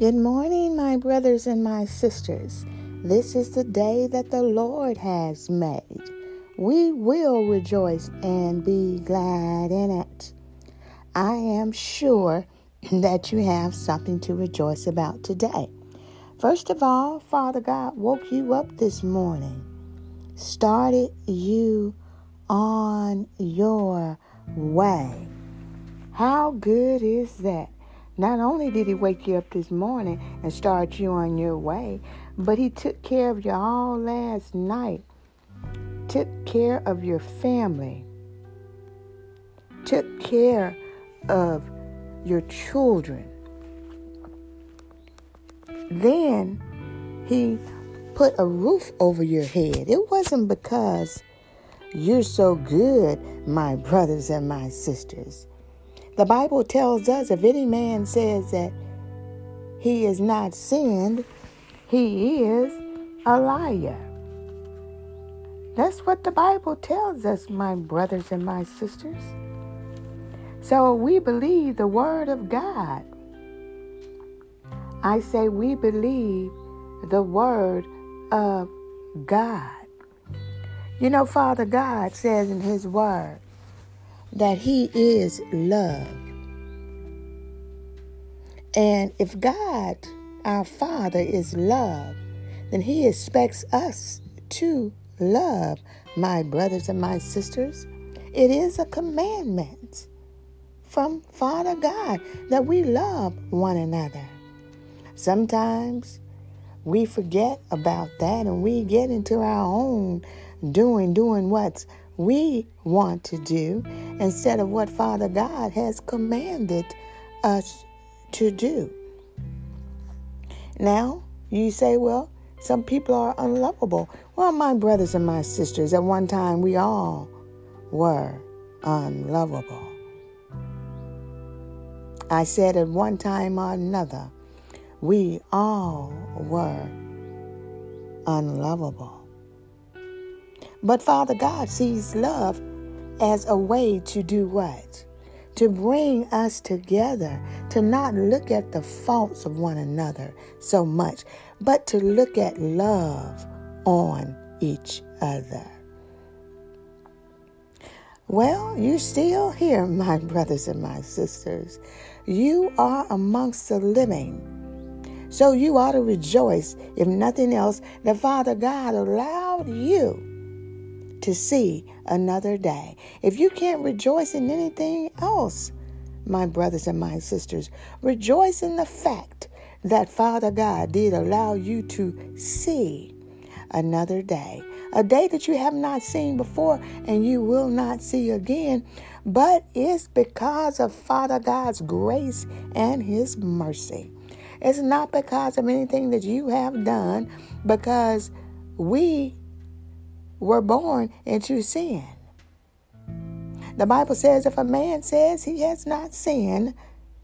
Good morning, my brothers and my sisters. This is the day that the Lord has made. We will rejoice and be glad in it. I am sure that you have something to rejoice about today. First of all, Father God woke you up this morning, started you on your way. How good is that? Not only did he wake you up this morning and start you on your way, but he took care of you all last night, took care of your family, took care of your children. Then he put a roof over your head. It wasn't because you're so good, my brothers and my sisters. The Bible tells us if any man says that he is not sinned, he is a liar. That's what the Bible tells us, my brothers and my sisters. So we believe the Word of God. I say we believe the Word of God. You know, Father God says in His Word, that He is love. And if God, our Father, is love, then He expects us to love my brothers and my sisters. It is a commandment from Father God that we love one another. Sometimes we forget about that and we get into our own doing, doing what's we want to do instead of what Father God has commanded us to do. Now, you say, well, some people are unlovable. Well, my brothers and my sisters, at one time we all were unlovable. I said at one time or another, we all were unlovable. But Father God sees love as a way to do what? To bring us together, to not look at the faults of one another so much, but to look at love on each other. Well, you're still here, my brothers and my sisters. You are amongst the living. So you ought to rejoice, if nothing else, that Father God allowed you to see another day. If you can't rejoice in anything else, my brothers and my sisters, rejoice in the fact that Father God did allow you to see another day. A day that you have not seen before and you will not see again, but it's because of Father God's grace and His mercy. It's not because of anything that you have done, because we were born into sin. The Bible says if a man says he has not sinned,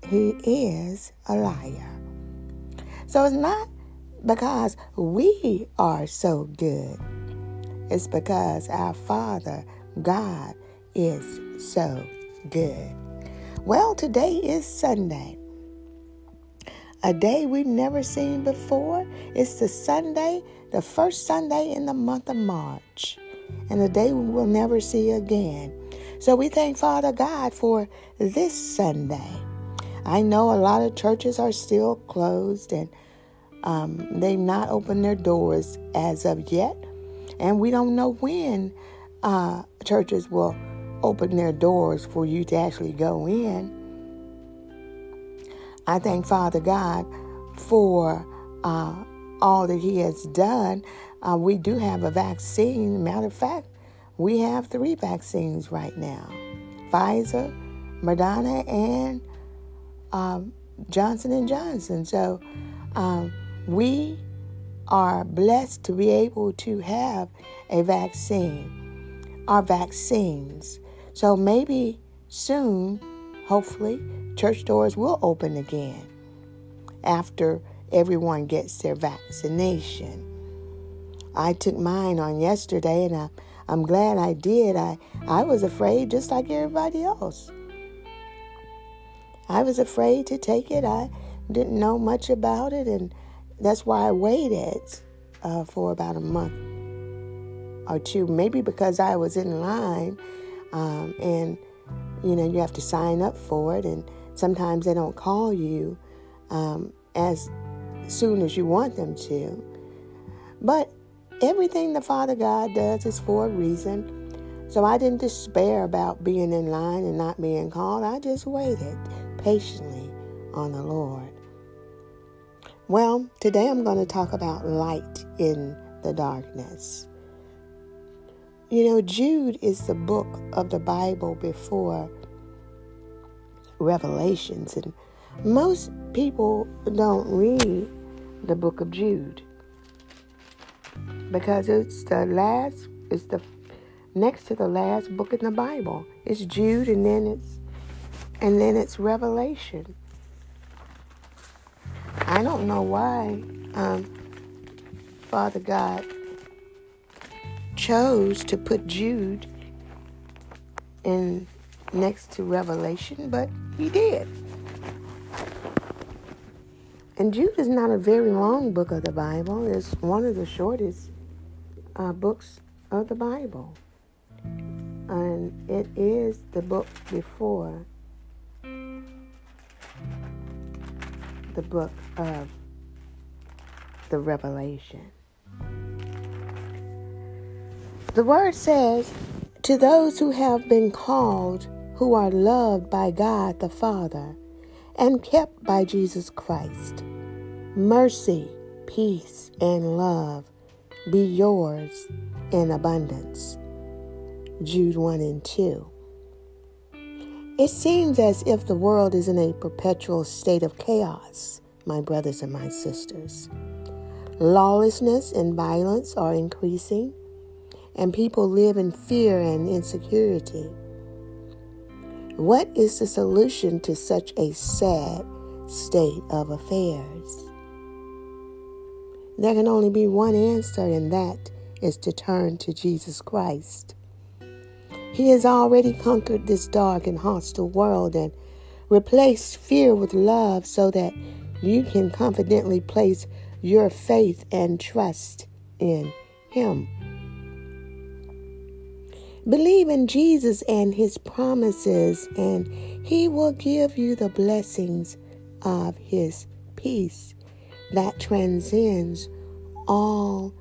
he is a liar. So it's not because we are so good, it's because our Father, God, is so good. Well, today is Sunday. A day we've never seen before. It's the Sunday the first Sunday in the month of March, and a day we will never see again. So we thank Father God for this Sunday. I know a lot of churches are still closed and um, they've not opened their doors as of yet, and we don't know when uh, churches will open their doors for you to actually go in. I thank Father God for uh, all that He has done. Uh, we do have a vaccine. Matter of fact, we have three vaccines right now Pfizer, Moderna, and um, Johnson and Johnson. So um, we are blessed to be able to have a vaccine, our vaccines. So maybe soon, hopefully, church doors will open again after everyone gets their vaccination. I took mine on yesterday and I, I'm glad I did. I, I was afraid just like everybody else. I was afraid to take it. I didn't know much about it, and that's why I waited uh, for about a month or two, maybe because I was in line, um, and you know you have to sign up for it, and sometimes they don't call you um, as soon as you want them to. But everything the Father God does is for a reason. So I didn't despair about being in line and not being called. I just waited patiently on the Lord. Well, today I'm going to talk about light in the darkness. You know, Jude is the book of the Bible before Revelations, and most people don't read the book of Jude because it's the last, it's the next to the last book in the Bible. It's Jude, and then it's and then it's Revelation. I don't know why um, Father God chose to put Jude in next to Revelation, but He did. And Jude is not a very long book of the Bible. It's one of the shortest uh, books of the Bible and it is the book before the book of the Revelation. The word says, To those who have been called, who are loved by God the Father, and kept by Jesus Christ, mercy, peace, and love be yours in abundance. Jude 1 and 2. It seems as if the world is in a perpetual state of chaos, my brothers and my sisters. Lawlessness and violence are increasing, and people live in fear and insecurity. What is the solution to such a sad state of affairs? There can only be one answer, and that is to turn to Jesus Christ. He has already conquered this dark and hostile world and replaced fear with love so that you can confidently place your faith and trust in Him. Believe in Jesus and His promises, and He will give you the blessings of His peace that transcends all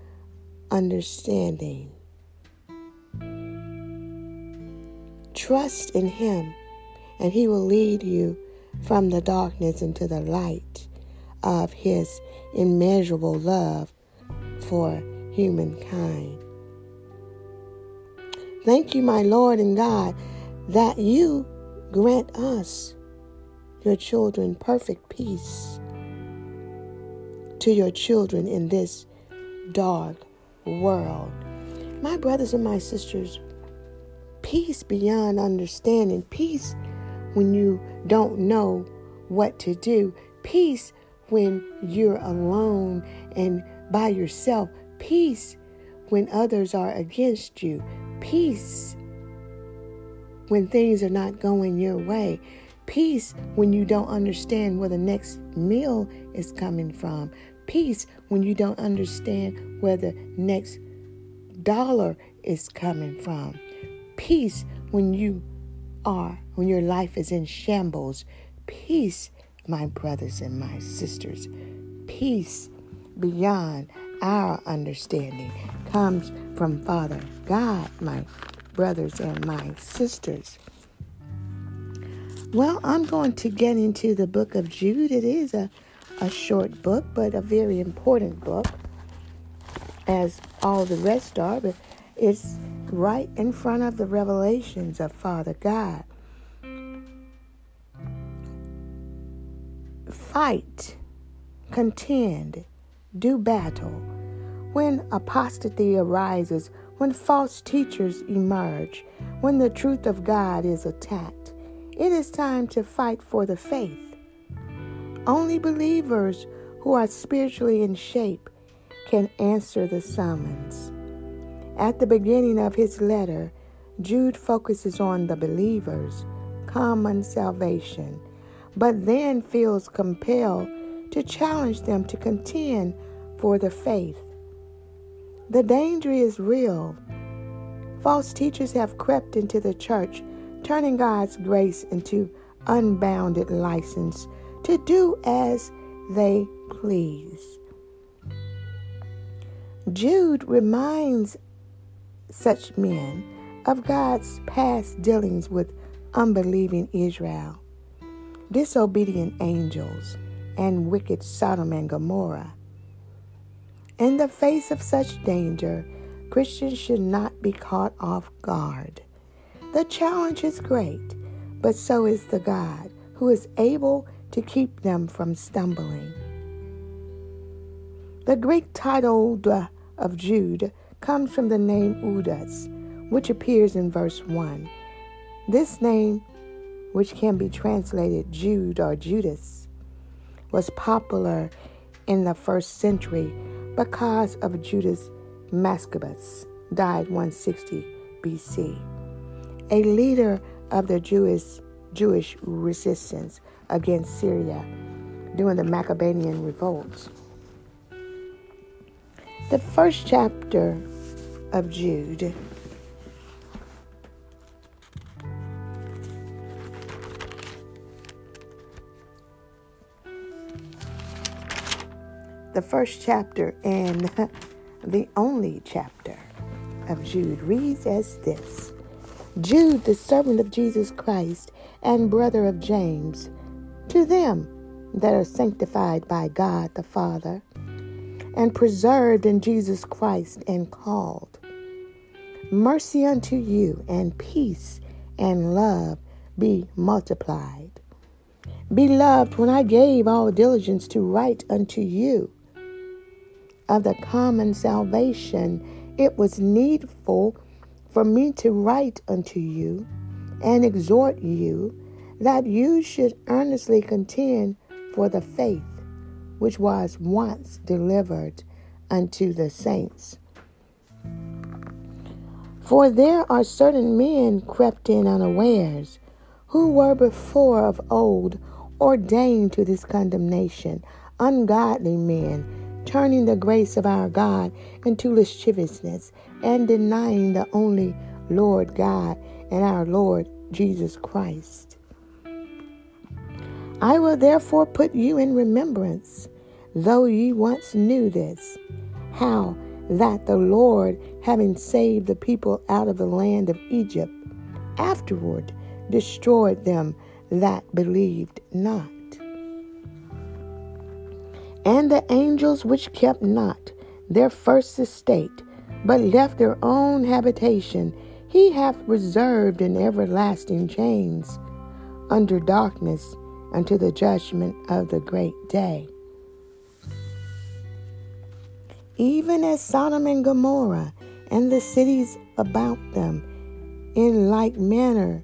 understanding. Trust in Him, and He will lead you from the darkness into the light of His immeasurable love for humankind. Thank you, my Lord and God, that you grant us, your children, perfect peace to your children in this dark world. My brothers and my sisters, peace beyond understanding, peace when you don't know what to do, peace when you're alone and by yourself, peace when others are against you, peace when things are not going your way, peace when you don't understand where the next meal is coming from, peace when you don't understand where the next dollar is coming from peace when you are, when your life is in shambles. Peace, my brothers and my sisters. Peace beyond our understanding comes from Father God, my brothers and my sisters. Well, I'm going to get into the book of Jude. It is a, a short book, but a very important book, as all the rest are. But it's right in front of the revelations of Father God. Fight, contend, do battle. When apostasy arises, when false teachers emerge, when the truth of God is attacked, it is time to fight for the faith. Only believers who are spiritually in shape can answer the summons. At the beginning of his letter, Jude focuses on the believer's common salvation, but then feels compelled to challenge them to contend for the faith. The danger is real. False teachers have crept into the church, turning God's grace into unbounded license to do as they please. Jude reminds such men of God's past dealings with unbelieving Israel, disobedient angels, and wicked Sodom and Gomorrah. In the face of such danger, Christians should not be caught off guard. The challenge is great, but so is the God who is able to keep them from stumbling. The Greek title of Jude comes from the name Ioudas, which appears in verse 1. This name, which can be translated Jude or Judas, was popular in the first century because of Judas Maccabeus, died 160 BC, a leader of the Jewish, Jewish resistance against Syria during the Maccabean revolts. The first chapter of Jude the first chapter and the only chapter of Jude reads as this Jude, the servant of Jesus Christ and brother of James, to them that are sanctified by God the Father and preserved in Jesus Christ and called. Mercy unto you, and peace and love be multiplied. Beloved, when I gave all diligence to write unto you of the common salvation, it was needful for me to write unto you and exhort you that you should earnestly contend for the faith which was once delivered unto the saints. For there are certain men crept in unawares, who were before of old ordained to this condemnation, ungodly men, turning the grace of our God into lasciviousness, and denying the only Lord God and our Lord Jesus Christ. I will therefore put you in remembrance, though ye once knew this, how that the Lord, having saved the people out of the land of Egypt, afterward destroyed them that believed not. And the angels which kept not their first estate, but left their own habitation, he hath reserved in everlasting chains under darkness unto the judgment of the great day. Even as Sodom and Gomorrah and the cities about them, in like manner,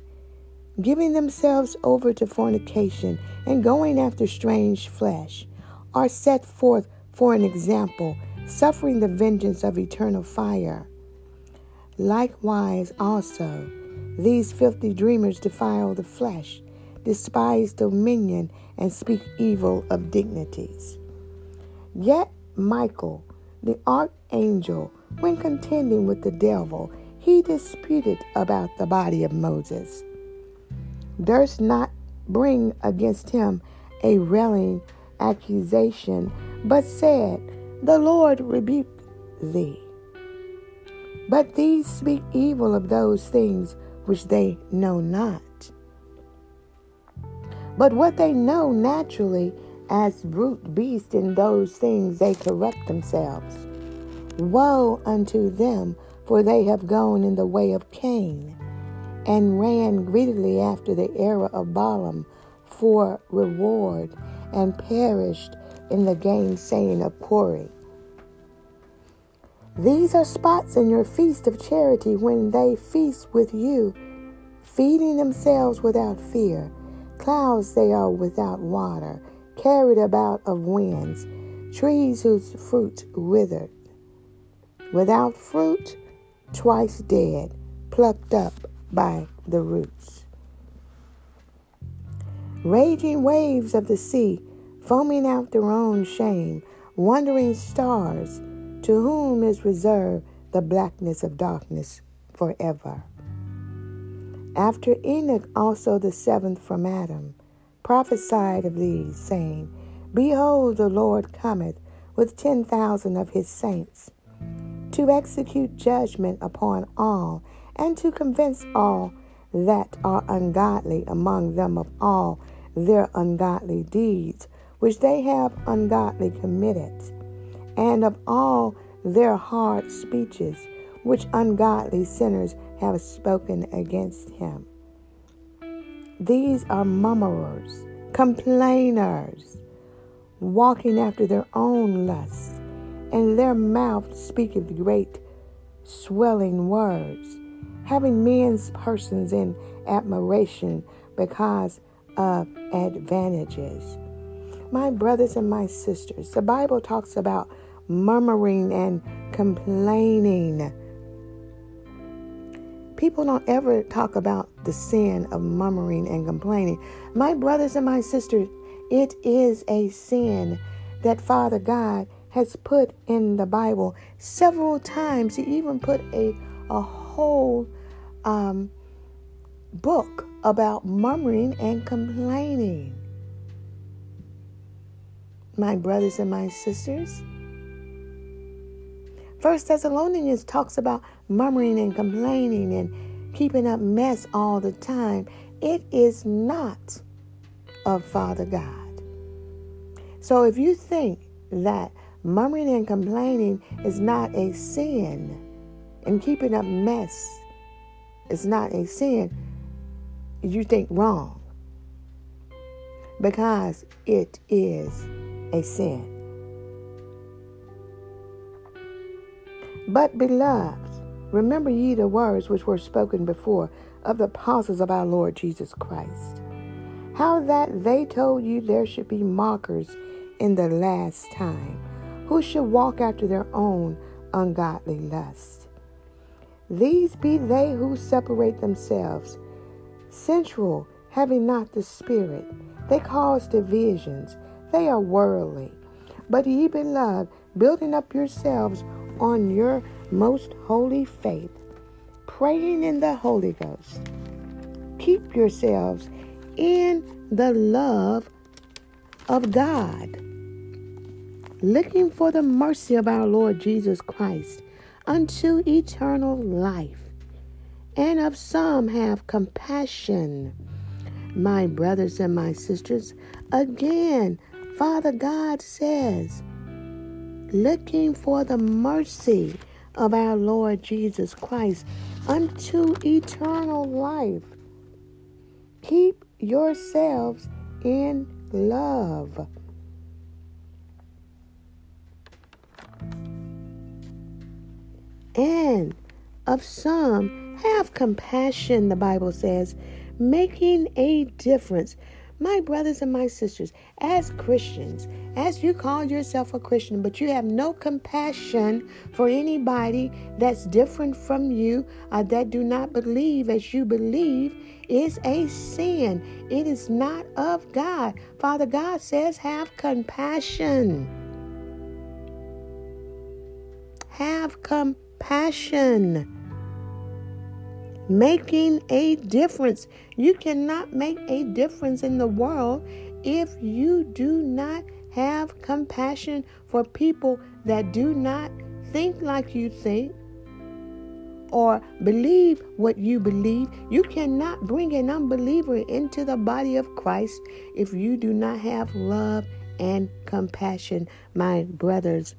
giving themselves over to fornication and going after strange flesh, are set forth for an example, suffering the vengeance of eternal fire. Likewise, also, these filthy dreamers defile the flesh despise dominion, and speak evil of dignities. Yet Michael, the archangel, when contending with the devil, he disputed about the body of Moses, durst not bring against him a railing accusation, but said, The Lord rebuke thee. But these speak evil of those things which they know not. But what they know naturally as brute beasts in those things they corrupt themselves. Woe unto them, for they have gone in the way of Cain, and ran greedily after the error of Balaam for reward, and perished in the gainsaying of Core. These are spots in your feast of charity when they feast with you, feeding themselves without fear Clouds they are without water, carried about of winds, trees whose fruit withered. Without fruit, twice dead, plucked up by the roots. Raging waves of the sea, foaming out their own shame, wandering stars, to whom is reserved the blackness of darkness forever. After Enoch, also the seventh from Adam, prophesied of these, saying, Behold, the Lord cometh with ten thousand of his saints, to execute judgment upon all, and to convince all that are ungodly among them of all their ungodly deeds, which they have ungodly committed, and of all their hard speeches, which ungodly sinners have spoken against him. These are murmurers, complainers, walking after their own lusts, and their mouth speaketh great swelling words, having men's persons in admiration because of advantages. My brothers and my sisters, the Bible talks about murmuring and complaining. People don't ever talk about the sin of murmuring and complaining. My brothers and my sisters, it is a sin that Father God has put in the Bible several times. He even put a, a whole um, book about murmuring and complaining. My brothers and my sisters, First Thessalonians talks about murmuring and complaining and keeping up mess all the time. It is not of Father God. So if you think that murmuring and complaining is not a sin and keeping up mess is not a sin, you think wrong because it is a sin. But, beloved, remember ye the words which were spoken before of the apostles of our Lord Jesus Christ, how that they told you there should be mockers in the last time, who should walk after their own ungodly lust. These be they who separate themselves, sensual, having not the Spirit. They cause divisions. They are worldly. But ye, beloved, building up yourselves on your most holy faith, praying in the Holy Ghost. Keep yourselves in the love of God looking for the mercy of our Lord Jesus Christ unto eternal life. And of some have compassion. My brothers and my sisters, again, Father God says, looking for the mercy of our Lord Jesus Christ unto eternal life. Keep yourselves in love. Of some have compassion, the Bible says, making a difference. My brothers and my sisters, as Christians, as you call yourself a Christian, but you have no compassion for anybody that's different from you or that do not believe as you believe, is a sin. It is not of God. Father God says, have compassion. Have compassion passion. Making a difference. You cannot make a difference in the world if you do not have compassion for people that do not think like you think or believe what you believe. You cannot bring an unbeliever into the body of Christ if you do not have love and compassion, my brothers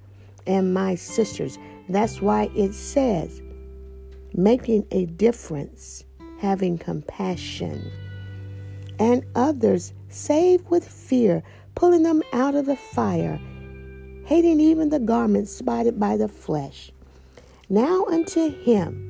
and my sisters. That's why it says, making a difference, having compassion. And others save with fear, pulling them out of the fire, hating even the garments spotted by the flesh. Now unto him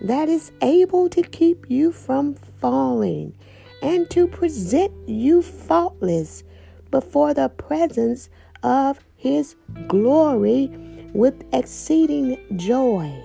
that is able to keep you from falling and to present you faultless before the presence of his glory with exceeding joy.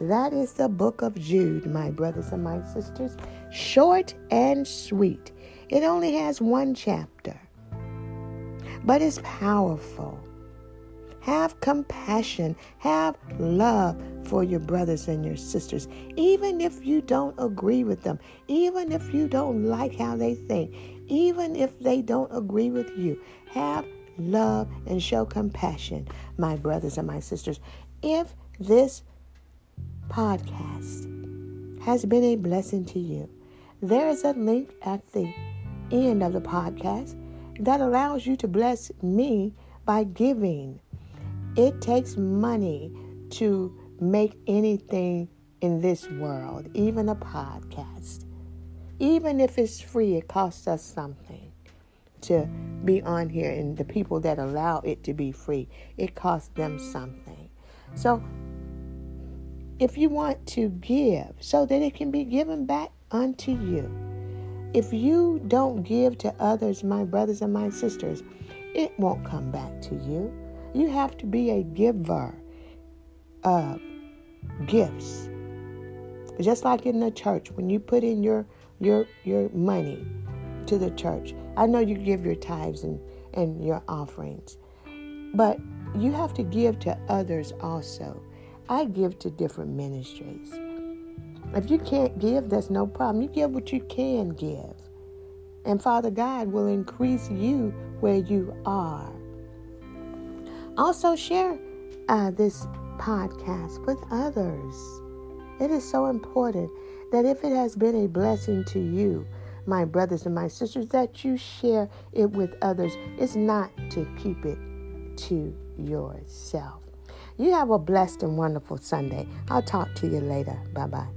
That is the book of Jude, my brothers and my sisters. Short and sweet. It only has one chapter, but it's powerful. Have compassion, have love for your brothers and your sisters, even if you don't agree with them, even if you don't like how they think, even if they don't agree with you. Have love and show compassion, my brothers and my sisters. If this podcast has been a blessing to you, there is a link at the end of the podcast that allows you to bless me by giving. It takes money to make anything in this world, even a podcast. Even if it's free, it costs us something to be on here, and the people that allow it to be free, it costs them something. So, if you want to give so that it can be given back unto you, if you don't give to others, my brothers and my sisters, it won't come back to you. You have to be a giver of gifts. Just like in the church, when you put in your your your money to the church. I know you give your tithes and, and your offerings, but you have to give to others also. I give to different ministries. If you can't give, that's no problem. You give what you can give. And Father God will increase you where you are. Also, share uh, this podcast with others. It is so important that if it has been a blessing to you, my brothers and my sisters, that you share it with others. It's not to keep it to yourself. You have a blessed and wonderful Sunday. I'll talk to you later. Bye bye.